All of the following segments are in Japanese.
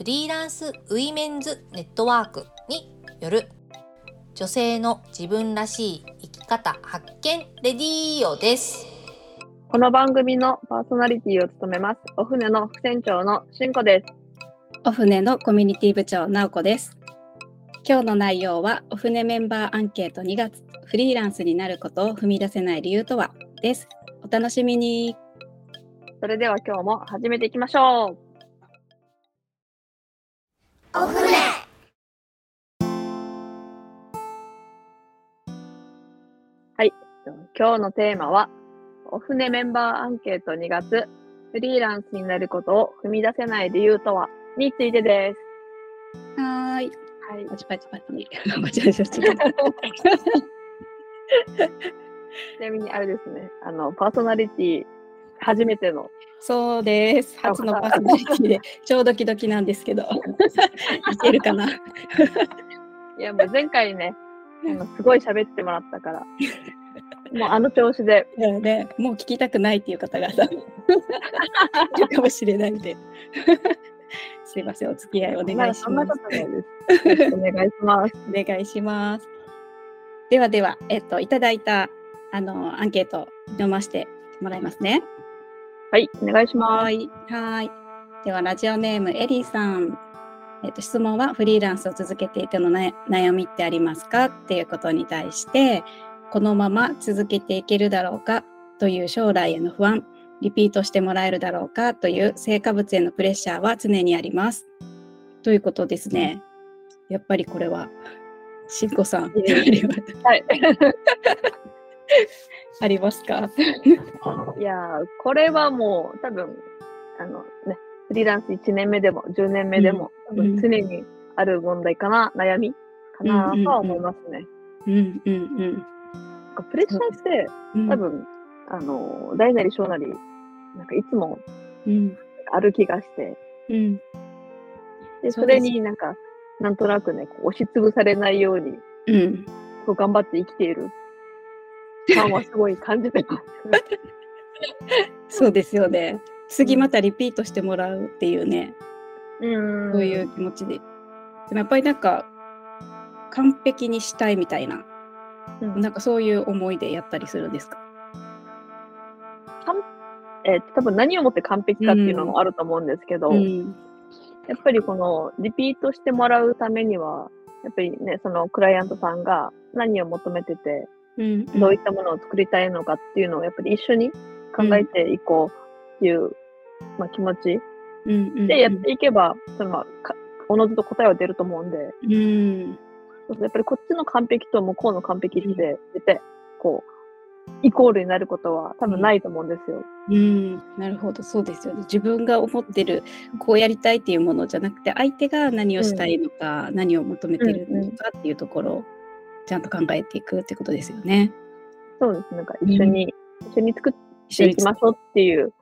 フリーランスウィメンズネットワークによる女性の自分らしい生き方発見レディーオです。この番組のパーソナリティを務めます、お船の副船長のしんこです。お船のコミュニティ部長直子です。今日の内容はお船メンバーアンケート2月フリーランスになることを踏み出せない理由とは？です。お楽しみに。それでは今日も始めていきましょう。お船今日のテーマは、お船メンバーアンケート2月、フリーランスになることを踏み出せない理由とは？についてです。はーい。はい。パチパチパチ。パチパチパチ。ちなみにあれですね、あの、パーソナリティ初めての、そうです。初のパーソナリティで 超ドキドキなんですけど。いけるかな。いや、もう前回ね、すごい喋ってもらったから、もうあの調子で、なので、もう聞きたくないっていう方がさ、いるかもしれないんで。すいません、お付き合いお願いします。お願いします。お願いします。ではでは、えっと、いただいたあのアンケート読ませてもらいますね。はい、お願いします。はい。はい。では、ラジオネームエリーさん。えっと、質問はフリーランスを続けていてのな悩みってありますかっていうことに対して、このまま続けていけるだろうかという将来への不安、リピートしてもらえるだろうかという成果物へのプレッシャーは常にあります。ということですね。やっぱりこれは、しんこさん、はい。ありますか？いやー、これはもう多分、あのね、フリーランス1年目でも10年目でも、うん多分常にある問題かな、悩みかなとは思いますね。うんうんなんかプレッシャーってうん。多分、あの、大なり小なり、なんかいつもうん。ある気がして、うん。で、それになんか、なんとなくね、こう押しつぶされないように、うん。こう頑張って生きている感はすごい感じてます。そうですよね。次またリピートしてもらうっていうね、うん。そういう気持ちで。でもやっぱりなんか、完璧にしたいみたいな、うんなんかそういう思いでやったりするんですか？えー多分何をもって完璧かっていうのもあると思うんですけど、うん。やっぱりこのリピートしてもらうためには、やっぱりね、そのクライアントさんが何を求めてて、うん。どういったものを作りたいのかっていうのをやっぱり一緒に考えていこうっていう、まあ、気持ちうんうん。でやっていけば、そのまあかおのずと答えは出ると思うんで、うん。やっぱりこっちの完璧と向こうの完璧って出て、こう、イコールになることは多分ないと思うんですよ。うん。なるほど、そうですよね。自分が思ってる、こうやりたいっていうものじゃなくて、相手が何をしたいのか、何を求めてるのかっていうところを、ちゃんと考えていくってことですよね。そうです。なんか一緒に、一緒に作っ一ていきましょうっていう。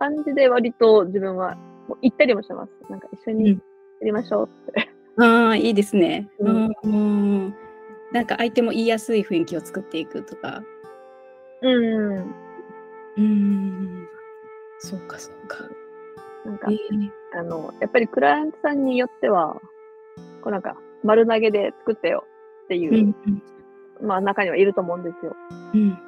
感じで割と自分はもう言ったりもしてます。なんか一緒にやりましょうって。ああ、いいですね。ううんん。うんなんか相手も言いやすい雰囲気を作っていくとか。うん。うん。そうか、そうか。なんかえ、あの、やっぱりクライアントさんによっては、こうなんか丸投げで作ってよっていうう、ん。まあ中にはいると思うんですよ。うん。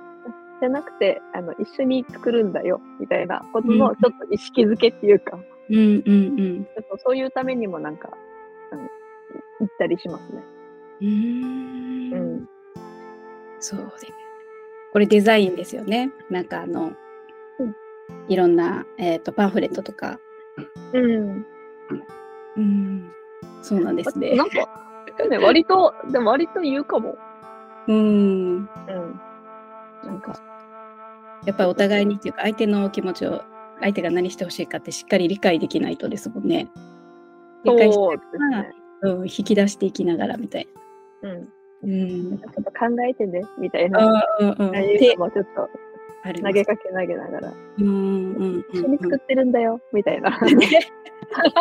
じゃなくて、あの、一緒に作るんだよ、みたいなことうんのちょっと意識づけっていうか、うん。うん。うん。ちょっとそういうためにもなんか、あの、言ったりしますね。うーんうん。そうで。これデザインですよね。なんかあの、うんいろんな、えー、とパンフレットとか。うん。うん。そうなんですねな。んか、ね、割と、でも割と言うかも。うん。うん。なんか、やっぱりお互いにっていうか、相手の気持ちを、相手が何してほしいかってしっかり理解できないとですもんね。理解しそうですね。なうん、引き出していきながらみたいうん。な。うん。ちょっと考えてね、みたいな。あうんうん。ああいうでのもちょっと投げかけ投げながら、うんうんうん一緒に作ってるんだよ、みたいな。ね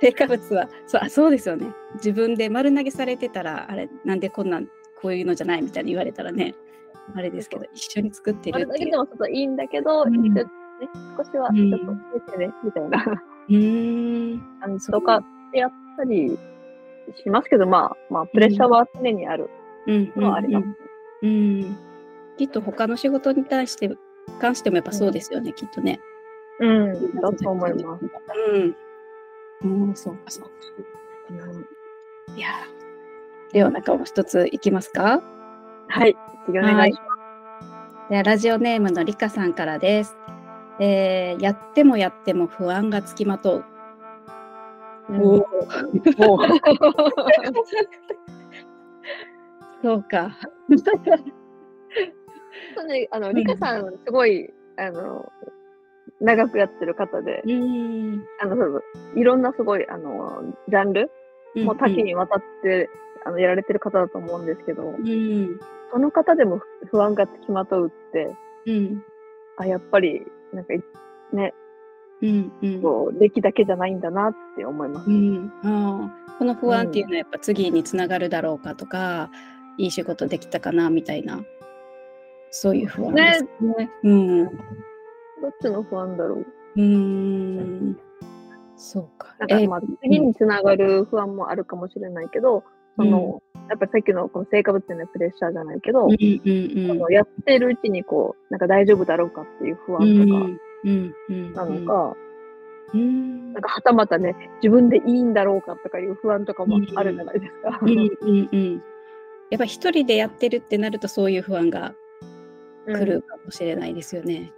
成果物はそうあそうですよね。自分で丸投げされてたらあれなんでこんなんこういうのじゃないみたいに言われたらねあれですけど一緒に作ってるっていう。でもちょっといいんだけど、うん。ね、少しはうん。ちょっと見てね、みたいな。うーんとかやったりしますけど、まあ、まあ、プレッシャーは常にある。うん。のはあります。うん。きっと他の仕事に対して関してもやっぱそうですよね、きっとね。うん、だと思います。うん。うん、そうかそうか。いやーではなんかもう一ついきますか？はい、次お願いしではラジオネームのりかさんからです。えーやってもやっても不安がつきまとう。ます。おうんもうそうか。そうね、あの、リカさん、すごい、あの、長くやってる方で、うん。あの、そういろんなすごい、あの、ジャンルもう多岐にわたって、あの、やられてる方だと思うんですけど、うん。その方でも不安がつきまとうって、うん。あ、やっぱり、なんか、ね、うん。うん。こう、出来だけじゃないんだなって思います。うん、ああこの不安っていうのはやっぱ次につながるだろうかとか、いい仕事できたかなみたいなそういう不安ですね。うん、どっちの不安だろう。うんそうか。なんかまあ、次につながる不安もあるかもしれないけど、その、やっぱりさっきのこの成果物へのプレッシャーじゃないけど、うんうんそのやってるうちにこう、なんか大丈夫だろうかっていう不うん安とかうんうんなのか、うんなんかはたまたね、自分でいいんだろうかとかいう不安とかもあるじゃないですか。うんうんうんやっぱ一人でやってるってなるとそういう不安が来るかもしれないですよね。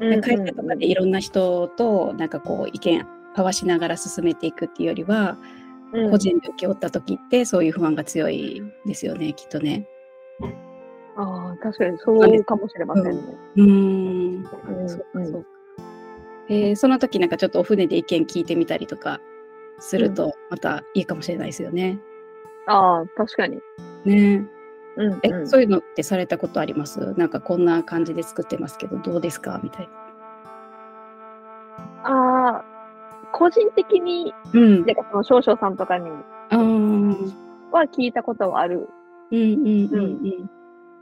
うん会社とかでいろんな人となんかこう意見交わしながら進めていくっていうよりは、うん個人で請け負った時ってそういう不安が強いですよねきっとね。ああ、確かにそうかもしれませんね。うーんうんそううんかそうかえーその時なんかちょっとお船で意見聞いてみたりとかするとまたいいかもしれないですよね。ああ、確かに。ねえ、うんうんそういうのってされたことあります？なんかこんな感じで作ってますけどどうですか？みたいな。ああ、個人的に、うん。なんかその少々さんとかには聞いたことはある。うんうんうん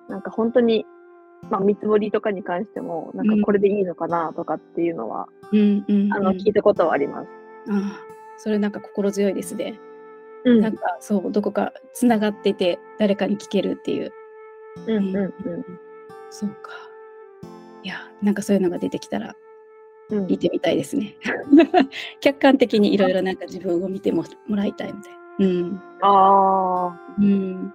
なんか本当に、まあ見積もりとかに関しても、なんかこれでいいのかなとかっていうのは。あの、聞いたことはあります。あーそれなんか心強いですね。うんなんかそうどこかつながってて誰かに聞けるっていう。うんうんそうか。いやなんかそういうのが出てきたらうん。見てみたいですね。客観的にいろいろなんか自分を見てももらいたいみたいな。うん。ああ、うん。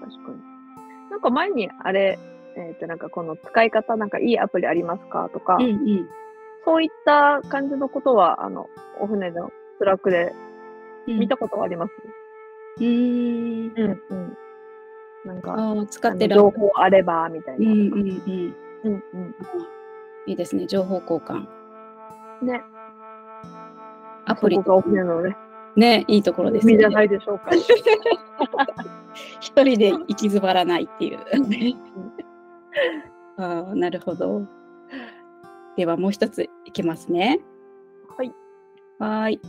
確かに。なんか前にあれ、えっ、となんかこの使い方なんかいいアプリありますかとか、うんうん。そういった感じのことは、あの、お船のスラックでうん見たことはあります。うーん。うん、うん。なんか、使あってる。の情報あれば、みたいな。うんうんうん。うん、うん。いいですね。情報交換。ね。アプリそこがお船のね、ね、いいところですよね。海じゃないでしょうか。一人で行き詰まらないっていう。ああ、なるほど。ではもう一ついきますね。はい。はーい。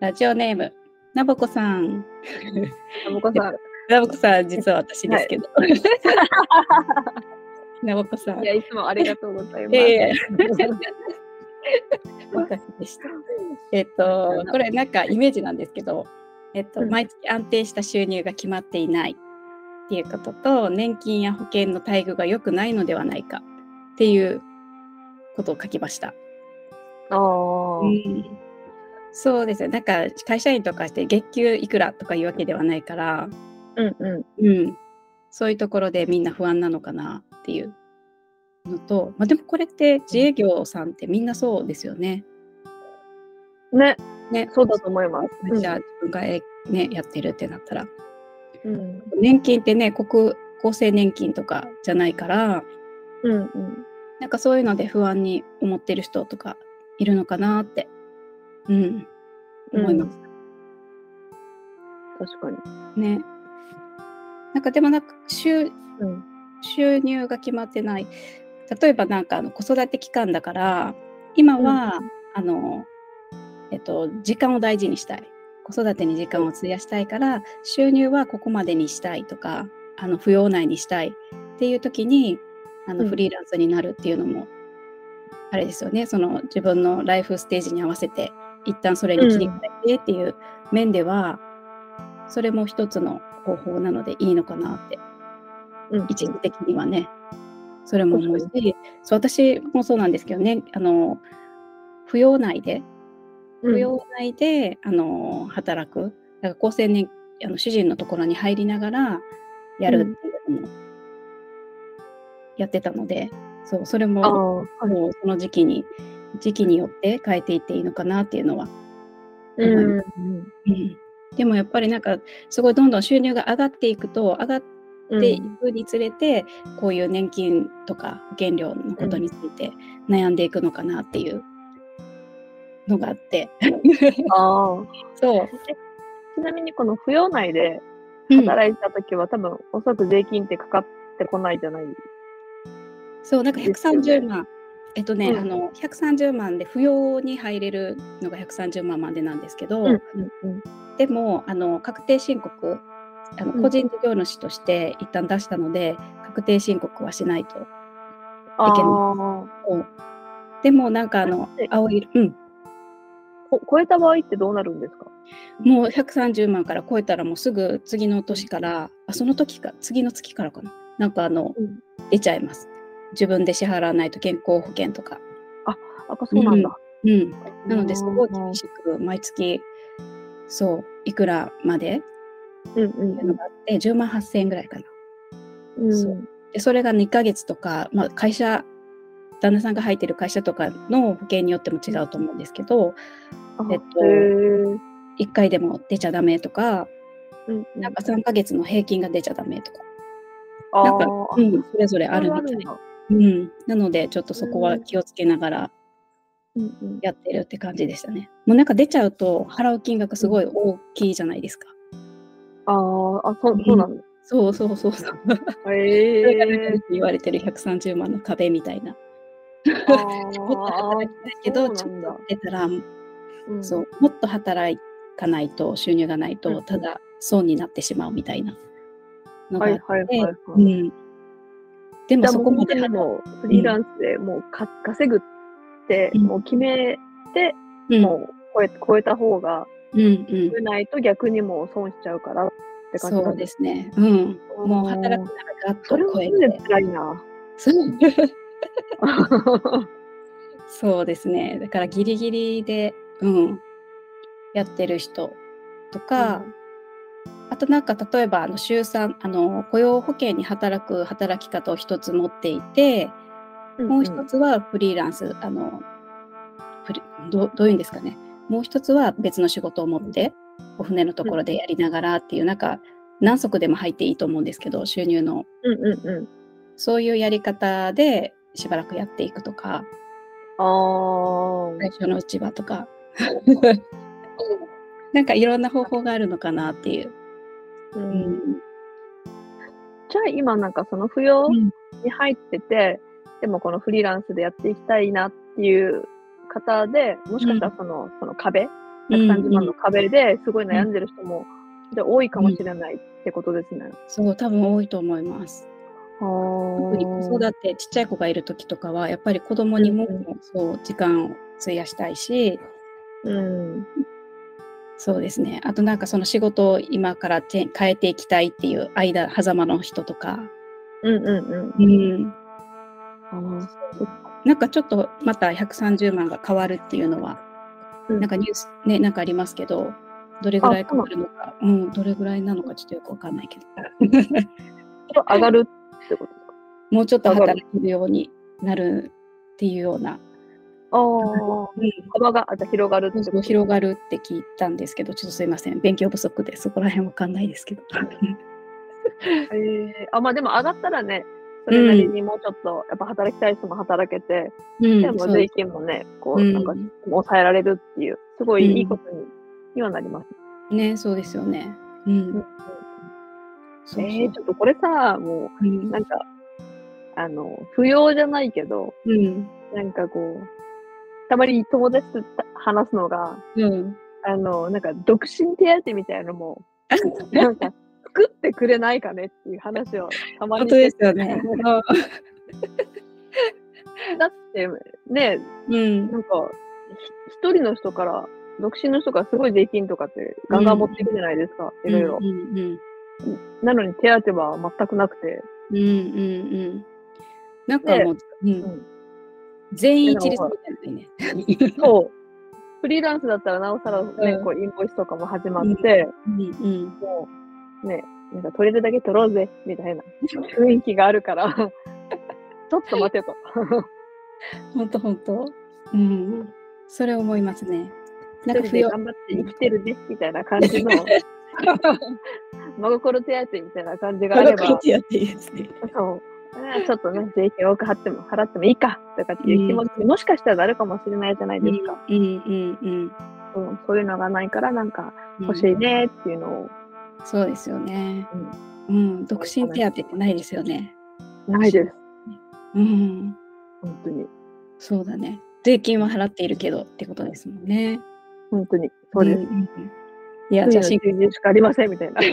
ラジオネーム、なぼこさん。あぼこさん、なぼこさん、実は私ですけど。なぼこさんい。や、いつもありがとうございます。いやいや私でした。えっと、これなんかイメージなんですけど、えっと、うん毎月安定した収入が決まっていないっていうことと、年金や保険の待遇が良くないのではないかっていうことを書きました。ああ、うんそうですよ。なんか会社員とかして月給いくらとかいうわけではないから、うんうん。うん、そういうところでみんな不安なのかなっていうのと、まあ、でもこれって自営業さんってみんなそうですよね。ね、ねそうだと思います。じゃあ自分が、えね、やってるってなったらうん、年金ってね国厚生年金とかじゃないからうん、うん。なんかそういうので不安に思ってる人とかいるのかなって。うん。思います。確かに。ね。なんかでもなんか収うん。収入が決まってない。例えばなんかあの子育て期間だから、今は、あの、えっと、時間を大事にしたい。子育てに時間を費やしたいから、収入はここまでにしたいとか、あの、扶養内にしたいっていう時に、あの、うんフリーランスになるっていうのも、あれですよね。その自分のライフステージに合わせて、一旦それに切り替えてっていう面では、それも一つの方法なのでいいのかなってうん。一時的にはね、それも思うし、そう私もそうなんですけどね、あの扶養内で、うん。扶養内で、あの働く、だから厚生年あの主人のところに入りながらやるっていうのもやってたので、そうそれあもあ、もうその時期に時期によって変えていっていいのかなっていうのはうん。うんでもやっぱりなんかすごいどんどん収入が上がっていくと上がっうん。ていくにつれて、こういう年金とか保険料のことについて悩んでいくのかなっていうのがあって。ああ。そう。ちなみにこの扶養内でうん働いたときは、多分おそらく税金ってかかってこないじゃないそう、なんかですよね130万。えっとね、うん。あの130万で扶養に入れるのが130万までなんですけど、うんうんでもあの確定申告あのうん。個人事業主として一旦出したので、確定申告はしないと。あいけないでもなんかあのえ青色うん。こ超えた場合ってどうなるんですか？もう130万から超えたらもうすぐ次の年から、あその時か、次の月からかな。なんかあの、うん。出ちゃいます。自分で支払わないと健康保険とか。あ、そうなんだ。うん。なので、すごいうん厳しく、毎月、そう、いくらまでうんっていうのがあって、10万8000円ぐらいかな。うん。そうで、それが2ヶ月とか、まあ、会社、旦那さんが入ってる会社とかの保険によっても違うと思うんですけど、あえっとへー1回でも出ちゃダメとか、うんうんなんか3ヶ月の平均が出ちゃダメとか、あなんかーうん、それぞれあるみたい。それはうん、なので、ちょっとそこは気をつけながらやってるって感じでしたね。もうなんか出ちゃうと、払う金額すごい大きいじゃないですか。あーあ、そうそうなんだ。そうそうそうそう。それがなんか言われてる130万の壁みたいな。あもっと働きたいけど、ちょっと出たら、ーそう、もっと働かないと、収入がないと、うんただ損になってしまうみたいなのがあって、はいはいはいはい。うん。でもそこまでもうもうフリーランスでもうか稼ぐってうんもう決めて、うん、もう超え超えた方がうんうんないと逆にもう損しちゃうからって感じそうですすね。うん。もう働くならガッと超えもそれでて。辛いな。そう そうですね。だからギリギリで、うん、やってる人とか、あとなんか例えばあの週3あの雇用保険に働く働き方を一つ持っていて、もう一つはフリーランスあのどどういうんですかねもう一つは別の仕事を持ってお船のところでやりながらっていうなんか何足でも入っていいと思うんですけど収入のうんうんうん。そういうやり方でしばらくやっていくとか。最初のうちはとか なんかいろんな方法があるのかなっていう。ううんんじゃあ今なんかその扶養うんに入ってて、でもこのフリーランスでやっていきたいなっていう方で、もしかしたらその,、その壁、130万の壁ですごい悩んでる人も、で多いかもしれないってことですね。そう多分多いと思います。特に子育てちっちゃい子がいる時とかはやっぱり子供にも、うんうそう時間を費やしたいしうん。そうですね。あとなんかその仕事を今からて変えていきたいっていう間狭間の人とか、うんうんうん。うん、なんかちょっとまた130万が変わるっていうのは、うん。なんかニュースねなんかありますけどどれぐらい変わるのか。うんどれぐらいなのかちょっとよくわかんないけど。ちょっと上がるってことですか？もうちょっと働けるようになるっていうような、幅が広がるってこと広がるって聞いたんですけど、ちょっとすいません、勉強不足でそこら辺わかんないですけど。へえあ、まあでも上がったらね、それなりにもうちょっと、やっぱ働きたい人も働けて、うん。でも税金もね、こう、うん。なんか抑えられるっていう、すごいいいことににはなります。ね、そうですよね。うん。えー、ちょっとこれさ、もう、うん。なんか、あの、不要じゃないけど、うん。なんかこう、たまに友達と話すのが、うん。あの、なんか、独身手当みたいなのも、なんか、作ってくれないかねっていう話をたまに本当ですよね。だって、ね、うん。なんか、ひ一人の人から、独身の人からすごい税金とかってガンガン持っていくじゃないですか、いろいろう。んうんなのに手当は全くなくて。うん。うんうんうん。なんかもう、うんん全員一律みたいなね。そう。フリーランスだったらなおさらね、うんこうインボイスとかも始まって、うんうん。もうね、なんか取れるだけ取ろうぜ、みたいな雰囲気があるから、ちょっと待てと。本当本当。うん。それ思いますね。なんか不要。頑張って生きてるね、みたいな感じの、真心手当みたいな感じがあれば、やっていいですね。そう。ちょっとね、税金多く払っても、払ってもいいかとかっていう気持ちにもしかしたらなるかもしれないじゃないですか。うんうんうんうんそういうのがないから、なんかうん。欲しいねっていうのを、そうですよね。うん。独身手当ってないですよね。ないです。うん。本当に。そうだね。税金は払っているけどってことですもんね。本当に。そうです。んんうんいや、写真しかありませんみたいな。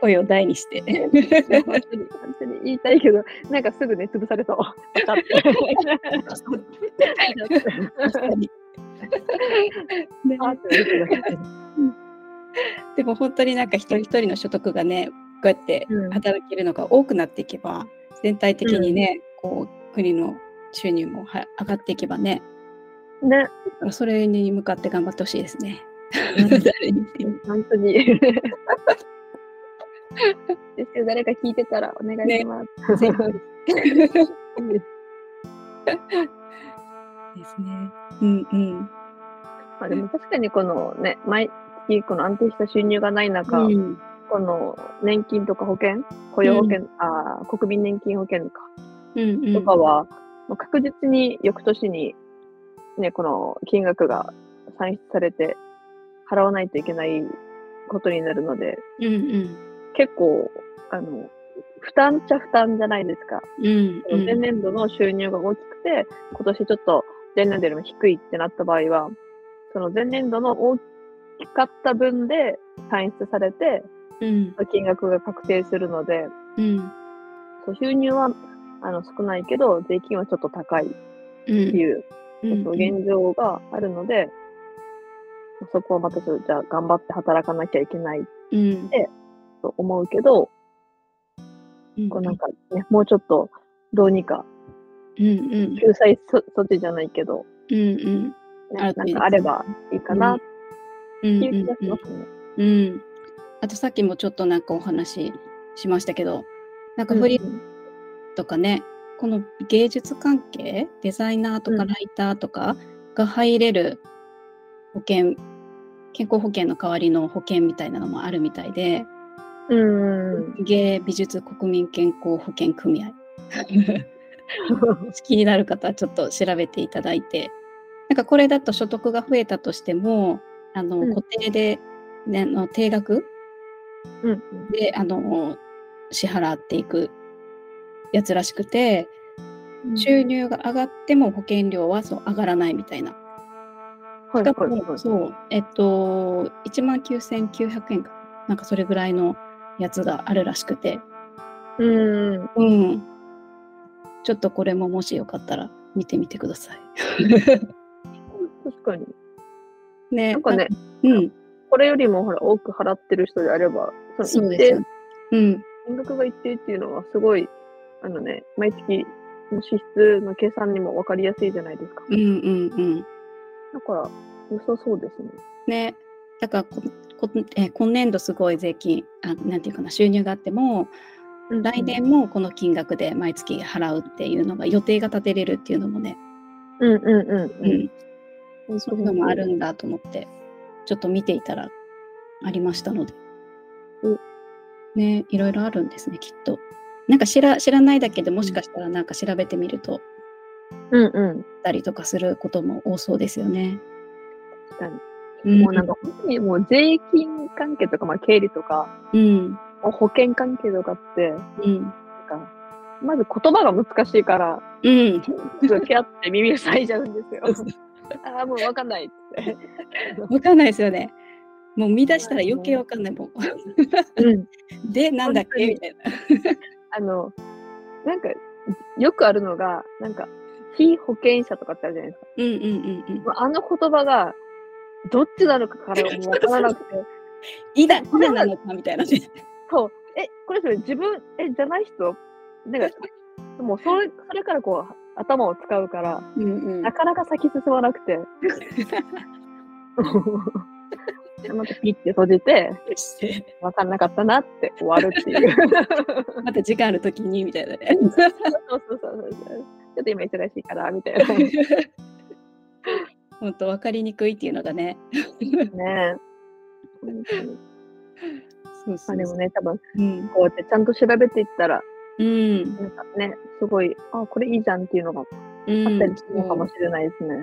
声を大にして。本当に、本当に。言いたいけど、なんかすぐね、潰されそう。でも本当になんか一人一人の所得がね、こうやってうん。働けるのが多くなっていけば、全体的にね、こう国の収入もは上がっていけばね、ね、それに向かって頑張ってほしいですね。本当に。ですよ、誰か聞いてたらお願いします。ぜですね。うんうん。まあでも確かにこのね、毎月この安定した収入がない中、うん。この年金とか保険、雇用保険、あー国民年金保険か、うんうん。とかは、まあ確実に翌年にね、この金額が算出されて払わないといけないことになるので、うんうん結構、あの、負担っちゃ負担じゃないですか。うんうん。前年度の収入が大きくて、今年ちょっと前年度よりも低いってなった場合は、その前年度の大きかった分で算出されて、うん。金額が確定するので、うん。そう収入はあの少ないけど、税金はちょっと高いってうんいう、うん。そう現状があるので、そこはまたちょっとじゃあ頑張って働かなきゃいけない。うんと思うけど、うん。こうなんかね、もうちょっとどうにかうんうん。救済措措置じゃないけど、うんうん。なんかあればいいかなっうん。ていう気がしますね。うんあとさっきもちょっとなんかお話ししましたけどなんかフリーうんとかね、この芸術関係デザイナーとうん。かライターとかが入れる保険、健康保険の代わりの保険みたいなのもあるみたいでうん。芸美術国民健康保険組合 気になる方はちょっと調べていただいてなんかこれだと所得が増えたとしてもあのうん固定で、ね、あの定額うん。であの支払っていくやつらしくて収入が上がっても保険料はそう上がらないみたいな。はいしか。もそう、えっと、1万9900円か。なんかそれぐらいのやつがあるらしくて。うん。うん。ちょっとこれももしよかったら見てみてください。確かに。ねなんかね、うん、これよりもほら多く払ってる人であれば、その一定そうですよ。うん、金額が一定っていうのはすごい、あのね、毎月の支出の計算にも分かりやすいじゃないですか。うん、うん、うん。だから、良さそうですね。ね。だからここ、えー今年度すごい税金あ、なんていうかな、収入があっても、来年もこの金額で毎月払うっていうのが予定が立てれるっていうのもね、うんうんうんううん。ん、そういうのもあるんだと思って、ちょっと見ていたらありましたのでお。ね、いろいろあるんですね、きっと。なんか知ら知らないだけでもしかしたらなんか調べてみるとうんうん。たりとかすることも多そうですよね。確かに。うんもうなんか本当にもう税金関係とか、まあ経理とか、うん。保険関係とかって、うん。なんか、まず言葉が難しいから、うん。すぐピャって耳が塞いじゃうんですよ。ああ、もうわかんないって。わかんないですよね。もう見出したら余計わかんないもん。うん。で、なんだっけ？みたいな。あの、なんか、よくあるのが、なんか、非保険者とかってあるじゃないですか。うんうんうんうん。あの言葉が、どっちなのかからもう わからなくて、いだ、これなのかみたいなね。そう、え、これそれ自分、え、じゃない人？なんか、もうそれ、それからこう、頭を使うから、うんうんなかなか先進まなくて、またピッて閉じて、してわかんなかったなって終わるっていう。また時間あるときにみたいなね。そうそうそうそう。ちょっと今忙しいから、みたいな。ね本当分かりにくいっていうのがね。え。本当にそうまそうでもね、多分、うん。こうやってちゃんと調べていったら、うん。なんかね、すごい、あ、これいいじゃんっていうのがあうんったりするのかもしれないですね。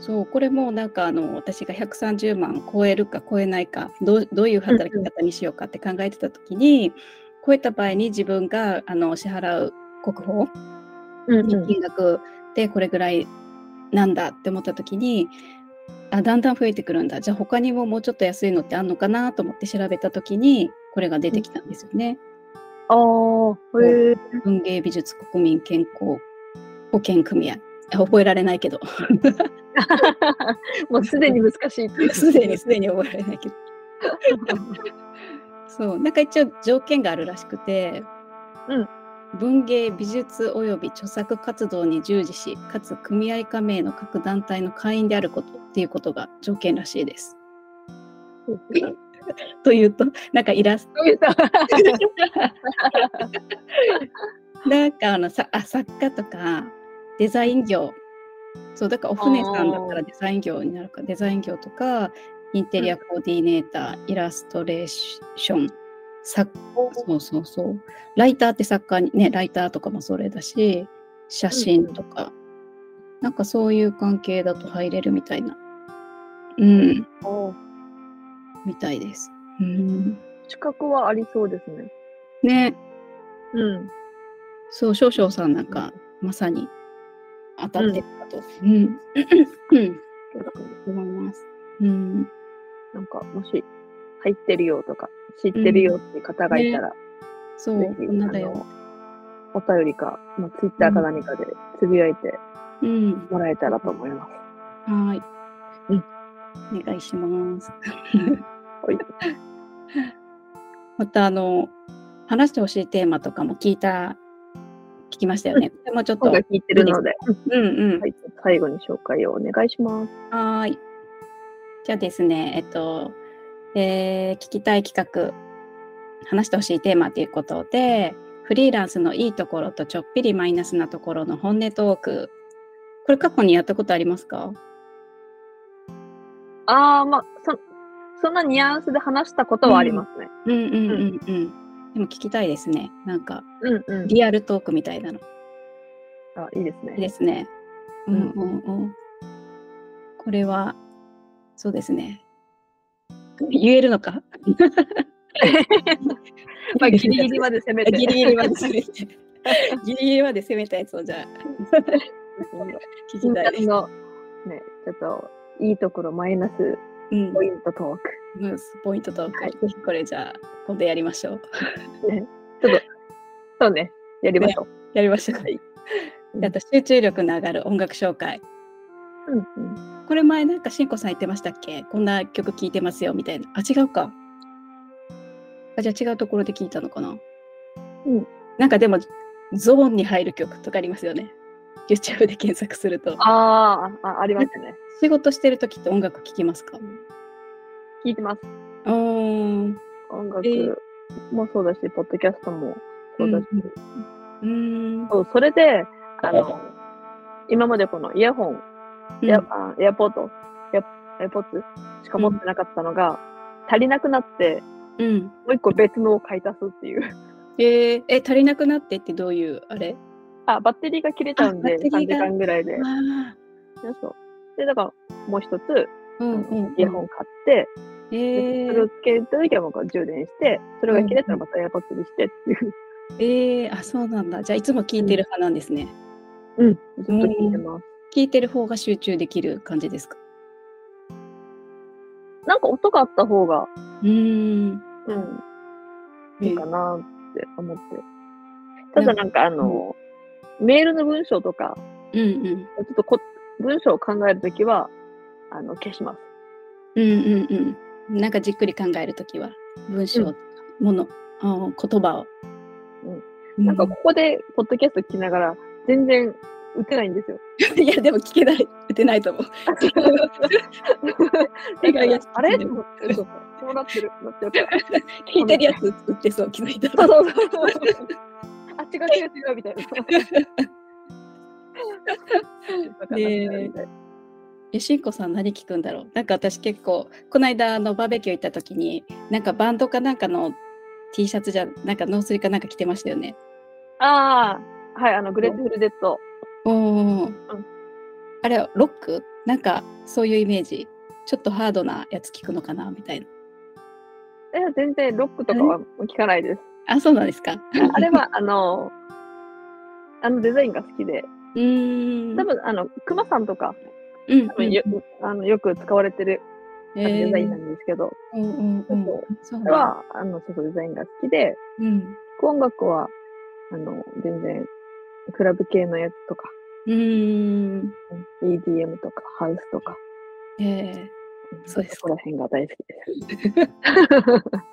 そうこれもなんかあの私が130万超えるか超えないかどうどういう働き方にしようかって考えてた時に、超えた場合に自分があの支払う国保うんの金額でこれぐらいなんだって思った時に、あだんだん増えてくるんだ。じゃあ他にももうちょっと安いのってあんのかなと思って調べた時にこれが出てきたんですよね。ああ、へえ。文芸美術国民健康保険組合。あ覚えられないけど。もうすでに難しい。すでにすでに覚えられないけど。そう。なんか一応条件があるらしくて、うん文芸美術及び著作活動に従事しかつ組合加盟の各団体の会員であることっていうことが条件らしいです。というとなんかイラスト。なんかあのさあ作家とかデザイン業。そうだからお船さんだったらデザイン業になるか。デザイン業とかインテリアコーディネーター、イラストレーション作そうそうそうライターって作家にねライターとかもそれだし写真とか、なんかそういう関係だと入れるみたいな。うん。おみたいです。うん。資格はありそうですね。ね。うん。そう少々さんなんかまさに当たってるかと、うん。うん。思います。うん。なんか、もし、入ってるよとか、知ってるよっていう方がいたら、そう、ぜひ、こんなだよ。お便りか、まあ、ツイッターか何かでつぶやいてうん。もらえたらと思います。はーい。うんお願いします。はい。また、あの、話してほしいテーマとかも聞いた、聞きましたよね。でもちょっと、聞いてるので、うんうん。はい、最後に紹介をお願いします。はーい。じゃあですね、えっと、えー聞きたい企画、話してほしいテーマということで、フリーランスのいいところとちょっぴりマイナスなところの本音トーク。これ過去にやったことありますか？ああ、まあ、そ、そんなニュアンスで話したことはありますね。うんうんうんうん。でも聞きたいですね。なんか、うんうん。リアルトークみたいなの。あ、いいですね。いいですね。ううんんうんうん。これは、そうですね。言えるのか？まあ、ギリギリまで攻めて。ギリギリまで攻めて。ギリギリまで攻めたやつをじゃあ、聞き金たいです。の、ね、ちょっと、いいところ、マイナスうんポイントトーク。うんポイントトーク、はいぜひこれじゃあ、今度やりましょう。ね、ちょっと、そうね、やりましょう。やりましょう。はいであと、集中力の上がる音楽紹介。うんうん。これ前なんかしんこさん言ってましたっけ？こんな曲聴いてますよみたいな。あ、違うか。あ、じゃあ違うところで聞いたのかな。うん。なんかでも、ゾーンに入る曲とかありますよね。YouTube で検索すると。あーあ、ありますね。仕事してる時って音楽聴きますか？聞いてます。うーん。音楽えーもそうだし、ポッドキャストもそうだし。うーん。そうそれで、あの、今までこのイヤホン、うんエアあエアポート、エアエアポッツ？しか持ってなかったのが、足りなくなって、うん。もう一個別のを買い足すっていう。えー、え、足りなくなってってどういう、あれ？あ、バッテリーが切れちゃうんで、3あバッテリーが時間ぐらいで。あそう。で、だから、もう一つ、あ、うんうん。イヤホン買って、えでそれをー、つけた時はもう充電して、それが切れたらまたエアポッドにしてっていう。えー、あ、そうなんだ。じゃあ、いつも聞いてる派なんですね。うん。ずっと聞いてます。聞いてる方が集中できる感じですか？なんか音があった方が、うーん。うん、いいかなって思って。ただなんかあの、メールの文章とか、うんうん。ちょっとこ文章を考えるときは、あの、消します。うんうんうん。なんかじっくり考えるときは、文章とか、もの、言葉を。うなんかここで、ポッドキャスト聞きながら、全然打てないんですよ。いや、でも聞けない、打てないと思う。あれ？と思って、そうそうなってる、なってる。聞いてるやつ打ってそう、気づいたうそうそうそう。あ、違う違う違うみたいな。ねえ、しんこさん何聞くんだろう？なんか私結構、この間あのバーベキュー行った時に、なんかバンドかなんかの T シャツじゃ、なんかノースリかなんか着てましたよね。ああ、はい、あの、グレイトフルデッド。おお、あれ、ロック？なんかそういうイメージ。ちょっとハードなやつ聞くのかなみたいな。え、全然ロックとかは聞かないです。あ、そうなんですか。あれは、あの、あのデザインが好きで、うーん。多分、あの、クマさんとか、うんよ,、あのよく使われてるえーデザインなんですけど、うんうんうんそは、あの、そうデザインが好きで、うん。音楽は、あの、全然、クラブ系のやつとか、うーん。EDM とか、ハウスとか、えー、そうですそこら辺が大好きです。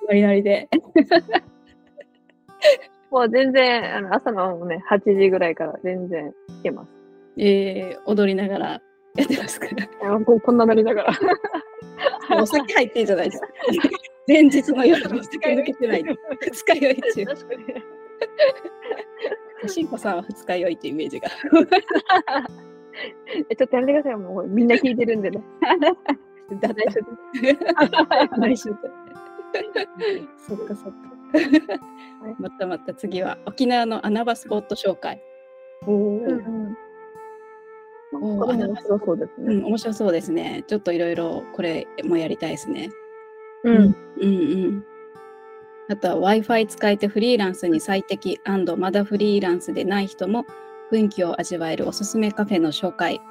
ノリノリで。もう全然、あの朝のね、8時ぐらいから全然聞けます。えー、踊りながらやってますから。あここんななりながら。お酒入ってんじゃないですか。前日の夜のお酒抜けてないの。二日酔い中。しんこさんは二日酔いってイメージが。えちょっとやめてください。もうみんな聞いてるんでね。だ内緒です内緒で。そっかそっか。またまた次は沖縄の穴場スポット紹介。おうんーうん。お面白そうですね。うん、面白そうですね。ちょっといろいろこれもやりたいですね。うん。うんうん。あとは Wi-Fi 使えてフリーランスに最適まだフリーランスでない人も雰囲気を味わえるおすすめカフェの紹介。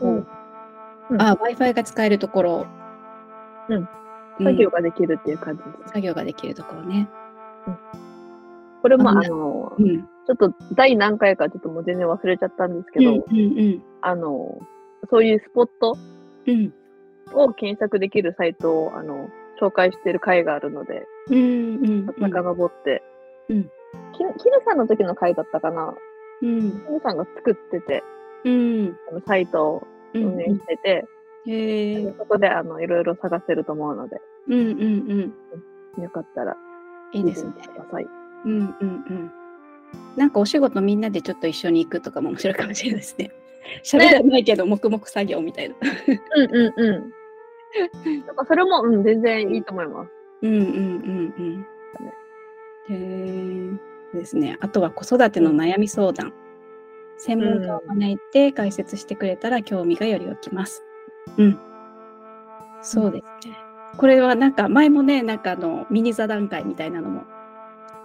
うんうんあ、Wi-Fi が使えるところ。うんうん作業ができるっていう感じです。作業ができるところね。これも、ああの、うん。ちょっと第何回かちょっともう全然忘れちゃったんですけど、うんうんあの、そういうスポットうん。を検索できるサイトを、あの、紹介してる回があるので、うんうんうん。遡って、うんきキルさんの時の回だったかなうん。キルさんが作ってて、うん。サイトをうん。運営してて、へえ。そこであのいろいろ探せると思うので、うんうんうん。よかったらいいですね。うんうんうん。なんかお仕事みんなでちょっと一緒に行くとかも面白いかもしれないですね。喋らないけど黙々作業みたいな。うんうんうん。なんかそれも、うん、全然いいと思います。うんうんうんうん。へえ。ですね。あとは子育ての悩み相談。専門家を招いて解説してくれたら興味がより起きます。うん。そうですね。これはなんか前もね、なんかあのミニ座談会みたいなのも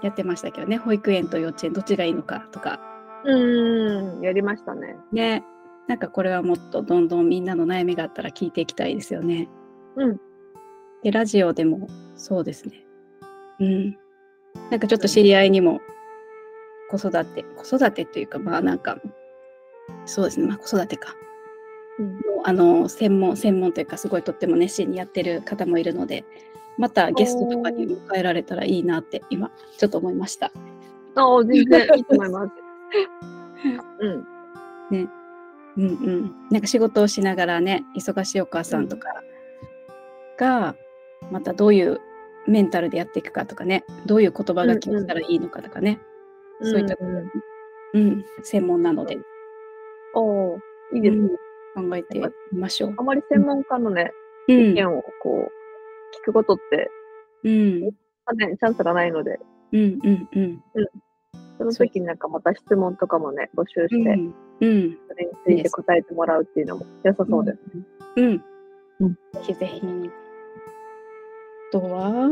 やってましたけどね、保育園と幼稚園どっちがいいのかとか。うーん、やりましたね。ね。なんかこれはもっとどんどんみんなの悩みがあったら聞いていきたいですよね。うん。で、ラジオでもそうですね。うん。なんかちょっと知り合いにも子育て、子育てっていうかまあなんか、そうですね、まあ子育てか。うんあの、専門、専門というかすごいとっても熱心にやってる方もいるので、またゲストとかに迎えられたらいいなって今ちょっと思いました。ああ、全然いいと思います。うん。うんうん、なんか仕事をしながらね忙しいお母さんとかがまたどういうメンタルでやっていくかとかねどういう言葉が聞いたらいいのかとかね、そういった、うんうんうん、専門なので、おーいいですね。考えてみましょう。あまり専門家のね、うん。意見をこう、聞くことって、うん。まあね、チャンスがないので、うんうん。うんその時になんかまた質問とかもね、募集して、うん。うん。それについて答えてもらうっていうのも良さそうですね。うん。うんぜひぜひ。あとは、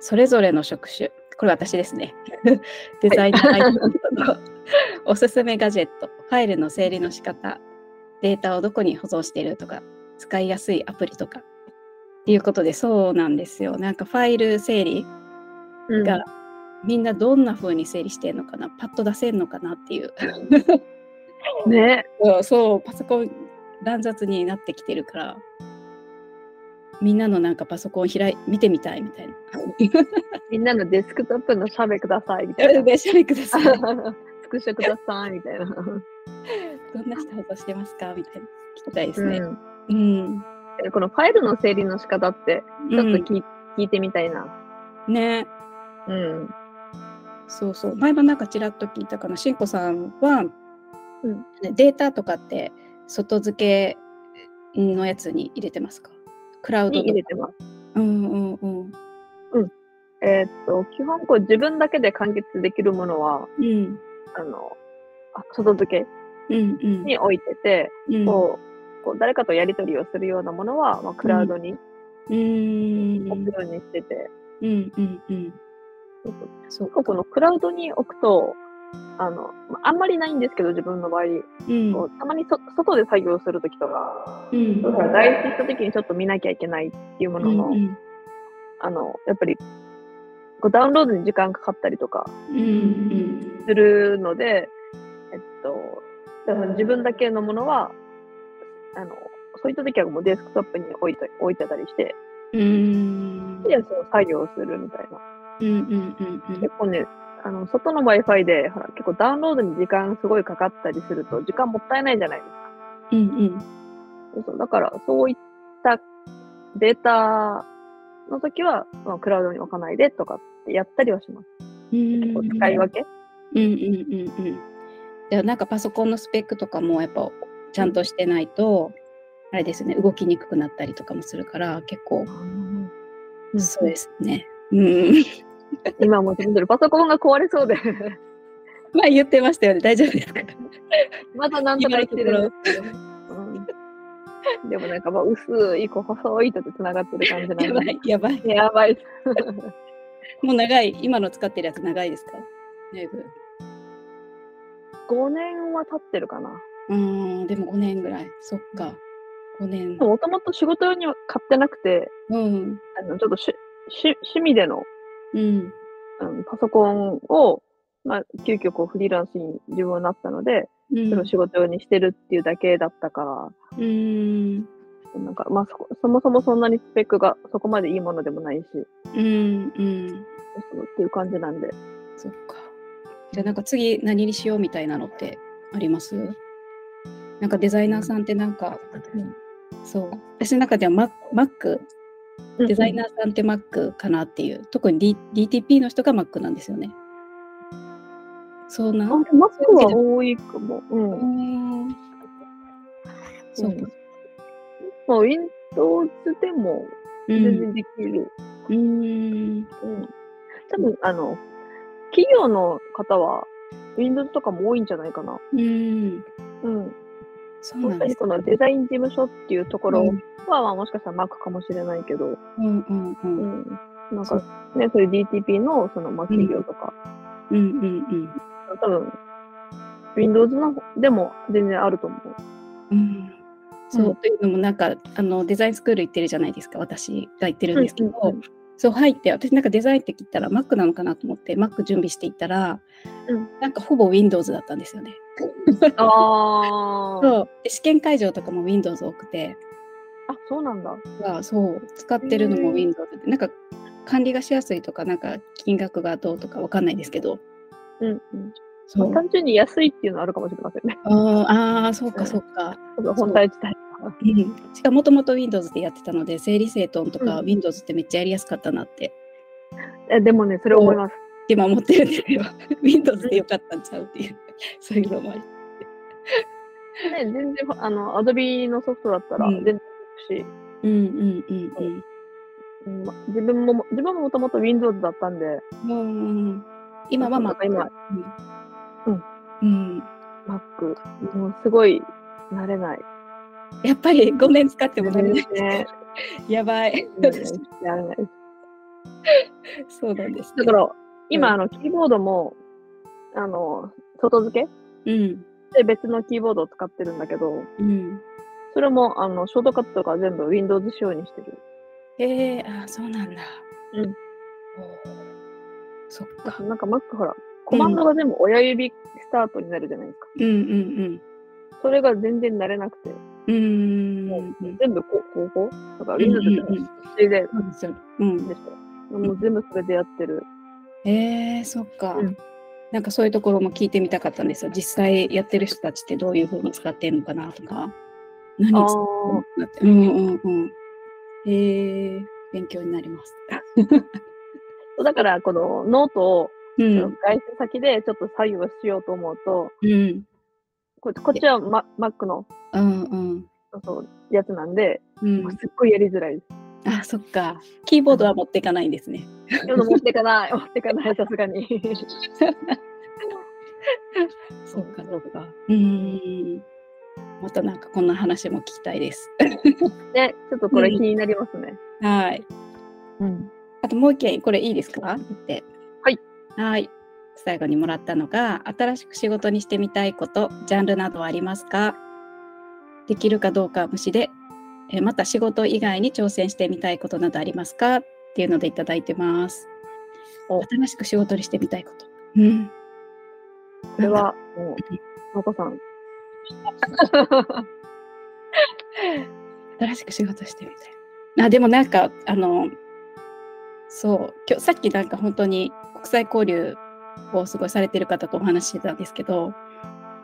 それぞれの職種。これ私ですね。デザイナーアイテムのおすすめガジェット、ファイルの整理の仕方、データをどこに保存しているとか、使いやすいアプリとか。っていうことで、そうなんですよ。なんかファイル整理うんが、みんなどんな風に整理してるのかな、パッと出せるのかなっていう。ね。そうそう、パソコン乱雑になってきてるから、みんなのなんかパソコン開い見てみたいみたいな。みんなのデスクトップの写メくださいみたいな。で、シャレください。スクショくださいみたいな。どんな人放送してますかみたいな。聞きたいですね。うんうん。えこのファイルの整理の仕方って、ちょっと聞,、聞いてみたいな。うんね。うん。そうそう。前もなんかちらっと聞いたかな。しんこさんは、うんデータとかって外付けのやつに入れてますか？クラウドに入れてます。うんうんうん。えーっと、基本こう自分だけで完結できるものは、うんあの、あ外付けうんうん。に置いてて、うんこう、こう誰かとやり取りをするようなものは、まあ、クラウドにうん置くようにしてて、うんうんうん。そうこのクラウドに置くと、あの、まああんまりないんですけど、自分の場合、うん。こうたまにそ外で作業するときとか、うん。だから外出したときにちょっと見なきゃいけないっていうものの、うんあの、やっぱり、こうダウンロードに時間かかったりとかうんするので、えっと、だから自分だけのものは、あの、そういったときはもうデスクトップに置いて置いてたりして、うん。うんで、その作業をするみたいな。うんうんうん結構ね、あの、外の Wi-Fi で、ほら、結構ダウンロードに時間すごいかかったりすると、時間もったいないじゃないですか。うんうんそうそうだから、そういったデータの時は、まあ、クラウドに置かないでとかってやったりはします。結構使い分け？うんうんうんうん。じゃあなんかパソコンのスペックとかもやっぱちゃんとしてないと、あれですよね、動きにくくなったりとかもするから、結構、うんそうですね。うん。今も全然パソコンが壊れそうで、まあ言ってましたよね、大丈夫ですか？まだなんとか生きてるんですけど、うん、でもなんかまあ薄い、こう細い糸で繋がってる感じなんで。やばい、やばい。やばい。もう長い、今の使ってるやつ長いですか？だいぶ。5年は経ってるかな。うーん、でも5年ぐらい。そっか。5年。もともと仕事用には買ってなくて、うん。あのちょっとしし趣味でのうん。あのパソコンを、まあ、急遽こうフリーランスに自分はなったので、うんそれを仕事用にしてるっていうだけだったかうーん。ら、なんか、まあそこ、そもそもそんなにスペックがそこまでいいものでもないし、うん。うん。そうっていう感じなんで。そっか。じゃあなんか次何にしようみたいなのってあります？なんかデザイナーさんってなんか、そう。私の中では Mac デザイナーさんって Mac かなっていう、特に、D、DTP の人が Mac なんですよね。そうなあ、Mac は多いかも。うん。うんそう。まあ、Windows でもうん。全然できる。うん。うん。多分、あの、企業の方は Windows とかも多いんじゃないかな。うん。うん。そうなんですこのデザイン事務所っていうところうんは、まあもしかしたら Mac かもしれないけど、うんうんう。うんん。なんかね、そういう DTP のその、まあ企業とか、うんうんうん。多分、Windows のでも全然あると思う。うんそう、うんというのもなんかあのデザインスクール行ってるじゃないですか私が行ってるんですけど、うんうんうんそう入って私なんかデザインって聞いたら Mac なのかなと思って Mac 準備していったら、うんなんかほぼ Windows だったんですよね。ああ。そうで試験会場とかも Windows 多くてあ、そうなんだ。がそう使ってるのも Windows でなんか管理がしやすいとかなんか金額がどうとかわかんないですけどうんうん。そうまあ単純に安いっていうのはあるかもしれませんね。あーあーそうかそうか。本体自体しかももともと Windows でやってたので整理整頓とかうん Windows ってめっちゃやりやすかったなってえでもね、それ思います。今思ってるんですよ。Windows でよかったんちゃうっていう、そういうのもあり。ね、全然、あの、Adobe のソフトだったらうん全然いいし、うんうんうんうんま自分も、自分ももともと Windows だったんで、うん。うん今は Mac か今うん。うん。マック。もうすごい慣れない。やっぱり5年使っても慣れない。ね。やばい。そうなんです、だから、今、うんあの、キーボードも、あの、外付け？うん。で別のキーボードを使ってるんだけど、うん。それも、あの、ショートカットとか全部 Windows 仕様にしてる。ええあそうなんだ。うん。そっか。なんか Mac ほら、コマンドが全部親指スタートになるじゃないですか。うんうんそれが全然慣れなくて、うん。全部こう、こう、こう。だからうんうん Windows ってで、そうですよ。うん。でしょ？もう全部それでやってる。ええそっか、うんなんかそういうところも聞いてみたかったんですよ。実際やってる人たちってどういうふうに使ってるのかなとか。何あ使ってるのかなって。うんうんうん。ええ勉強になります。だから、このノートを、うん。外出先でちょっと作業しようと思うと、うん。ここっちは、ま、Mac のうんうん。そうやつなんで、うんすっごいやりづらいです。あ、そっか。キーボードは持っていかないんですね。持ってかない、持ってかない、さすがに。そうか、そうか。うーん。またなんかこんな話も聞きたいです。ね、ちょっとこれ気になりますね。はい。うん。あともう一件、これいいですか？って。はい。はい。最後にもらったのが、新しく仕事にしてみたいこと、ジャンルなどはありますか？できるかどうかは無視で、えまた仕事以外に挑戦してみたいことなどありますか？っていうのでいただいてます。お新しく仕事にしてみたいこと。うん。これは、もう、のこさん。新しく仕事してみたい。あ、でもなんか、あの、そう、今日さっきなんか本当に国際交流をすごいされてる方とお話ししてたんですけど、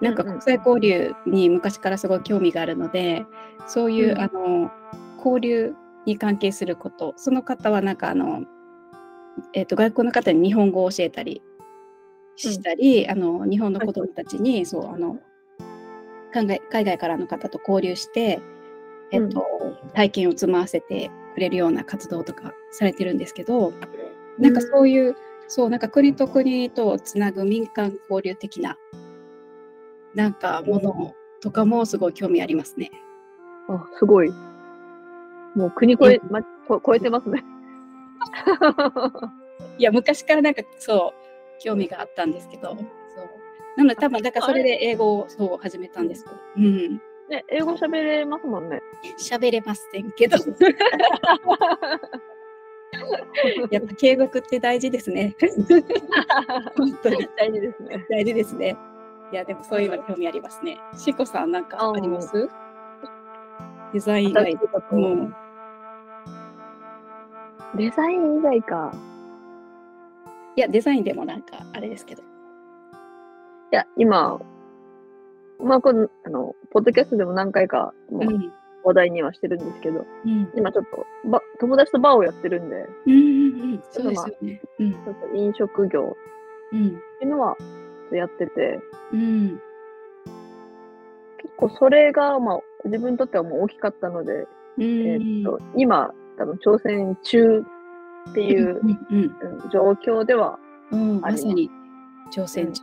なんかうんうん国際交流に昔からすごい興味があるので、そういう、うん。あの、交流に関係すること、その方はなんかあの、えっ、と、外国の方に日本語を教えたりしたり、あの、日本の子供たちに、そう、あの、海外海外からの方と交流して、えっと、体験を積ませてくれるような活動とかされてるんですけど、なんかそういう、そう、なんか国と国とつなぐ民間交流的な、なんかものとかもすごい興味ありますね。あ、すごい。もう国越え、ま、こ超えてますね。いや、昔からなんかそう、興味があったんですけど、そう。なので多分、だからそれで英語をそう始めたんですけど、うん。ね、英語喋れますもんね。喋れませんけど。やっぱ継続って大事ですね。本当に大事ですね。大事ですね。いや、でもそういうの興味ありますね。しこさんなんかあります？デザイン以外。うん。デザイン以外か。いや、デザインでもなんかあれですけど。いや、今、まあ、この、あの、ポッドキャストでも何回か、もううん。話題にはしてるんですけど、うん。今ちょっと、ば、友達とバーをやってるんで、うんうんうん。そうですよね。うん。ちょっと飲食業うん。っていうのは、やってて、うん。結構それが、まあ、自分にとってはもう大きかったので、うん。えーっと、今、多分挑戦中っていう、うんうんうん状況では、うん、ありますまさに挑戦中。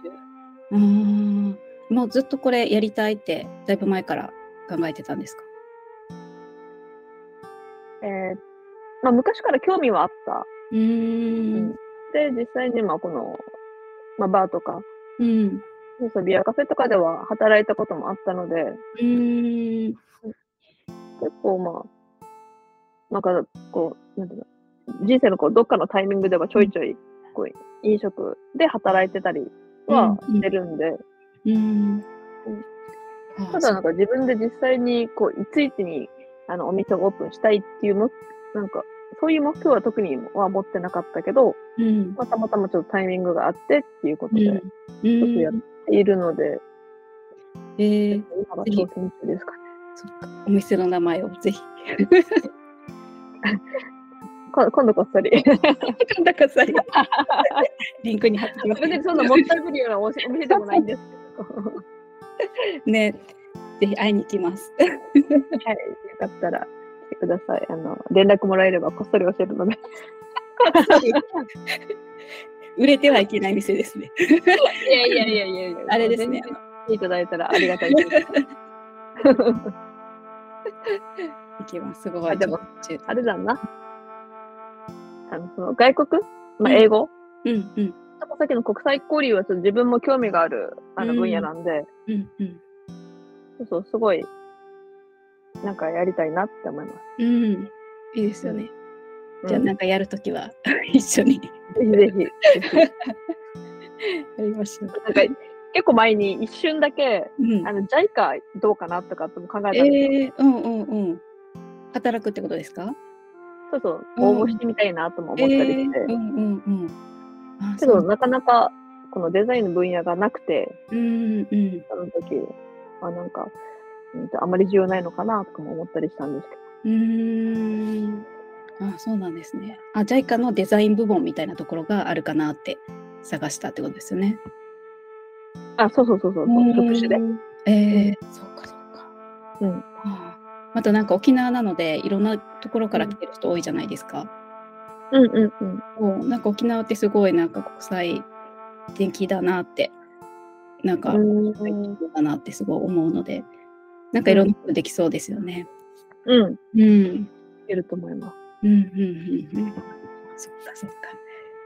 うーん。もうずっとこれやりたいって、だいぶ前から考えてたんですか？まあ、昔から興味はあった。うーん。で、実際に、まあ、この、まあ、バーとか、うん。そうビアカフェとかでは働いたこともあったので、うーん。結構まあ、なんか、こう、なんていうの、人生のこうどっかのタイミングではちょいちょい、こう、飲食で働いてたりはうんしてるんで、うん。あただなんか自分で実際に、こう、いついつに、あの、お店をオープンしたいっていうも、なんか、そういう目標は特には持ってなかったけど、そううん。まあ、たまたまちょっとタイミングがあってっていうことで、うん。ちょっとやっているので、えー、今が挑戦中ですかね。そっか。お店の名前をぜひ。こ今度こっそり。今度こそり リンクに貼ってきますそんなもったいぶるようなおお店でもないんですけど。ね。ぜひ会いに行きます。はい、よかったらください。あの、連絡もらえればこっそり教えるので。売れてはいけない店ですね。いやいやいやいやいや。あれですね。いただいたらありがたいです。行きます。すごい。あでもあれだな。あの、その外国？まあ、うん英語、うんうんさっきの国際交流はちょっと自分も興味があるあのうん分野なんで、うんうんそうそう、すごい、なんかやりたいなって思います。うん。いいですよね。じゃあうんなんかやるときは 一緒にぜひぜひ。やりましょう。なんか結構前に一瞬だけ、うんあの、JICA どうかなとかっても考えたんですよ。えー、うんうんうん。働くってことですか？そうそう、うん応募してみたいなとも思ったりして。えーうんうんうん。あけど、なかなか、このデザインの分野がなくて、そううんうん。その時、あ、なんか、うんとあまり重要ないのかなとかも思ったりしたんですけうーん。あ、そうなんですね。あ、JICA のデザイン部門みたいなところがあるかなって探したってことですよね。ど。あ、そうそうそうそう、特殊で。。えー、そうかそうか。うん。あーまたなんか沖縄なのでいろんなところから来てる人多いじゃないですか。うんうんうん。そうなんか沖縄ってすごいなんか国際的だなって、なんか、うんだなってすごい思うので、なんかいろんなことできそうですよね。うん。うん。いけると思います。うんうんうんうん。そっかそっか。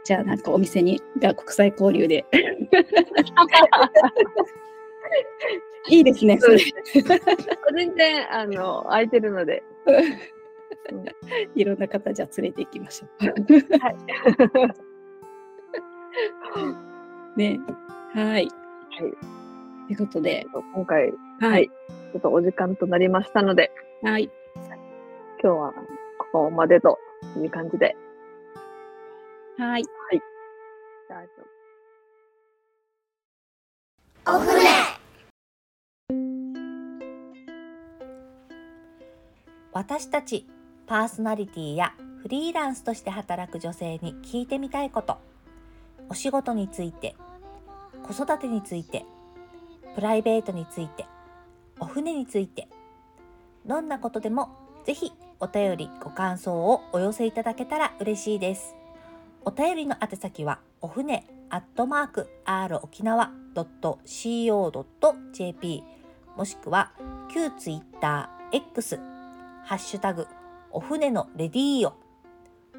じゃあなんかお店にが国際交流で。いいですね。それ全然、あの、空いてるので。いろんな方じゃあ連れて行きましょう。はい。ね。はい。はい。ということで、今回、ははいい。ちょっとお時間となりましたので、はい。今日はここまでという感じで。はい。じゃあお船私たちパーソナリティやフリーランスとして働く女性に聞いてみたいことお仕事について子育てについてプライベートについてお船について。どんなことでもぜひお便りご感想をお寄せいただけたら嬉しいです。お便りの宛先はお船アットマーク r 沖縄 .co.jp もしくは旧ツイッター X ハッシュタグお船のレディーよ。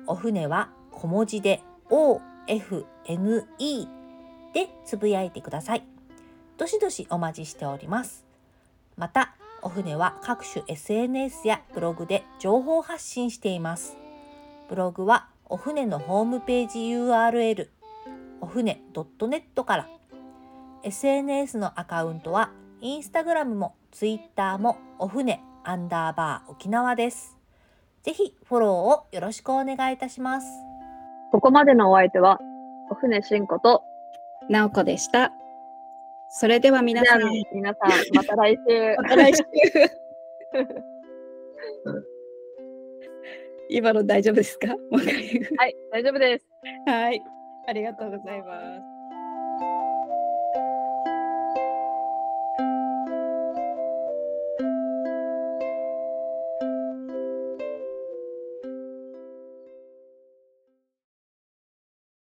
お船は小文字で OFNE でつぶやいてください。どしどしお待ちしております。またお船は各種 SNS やブログで情報発信していますブログはお船のホームページ URL お船 .net から SNS のアカウントはインスタグラムもツイッターもお船アンダーバー沖縄です。ぜひフォローをよろしくお願いいたします。ここまでのお相手は、お船しんこと、なおこでした。それでは皆さん、皆さん、また来週。また来週。今の大丈夫ですか？はい、大丈夫です。はい。ありがとうございます。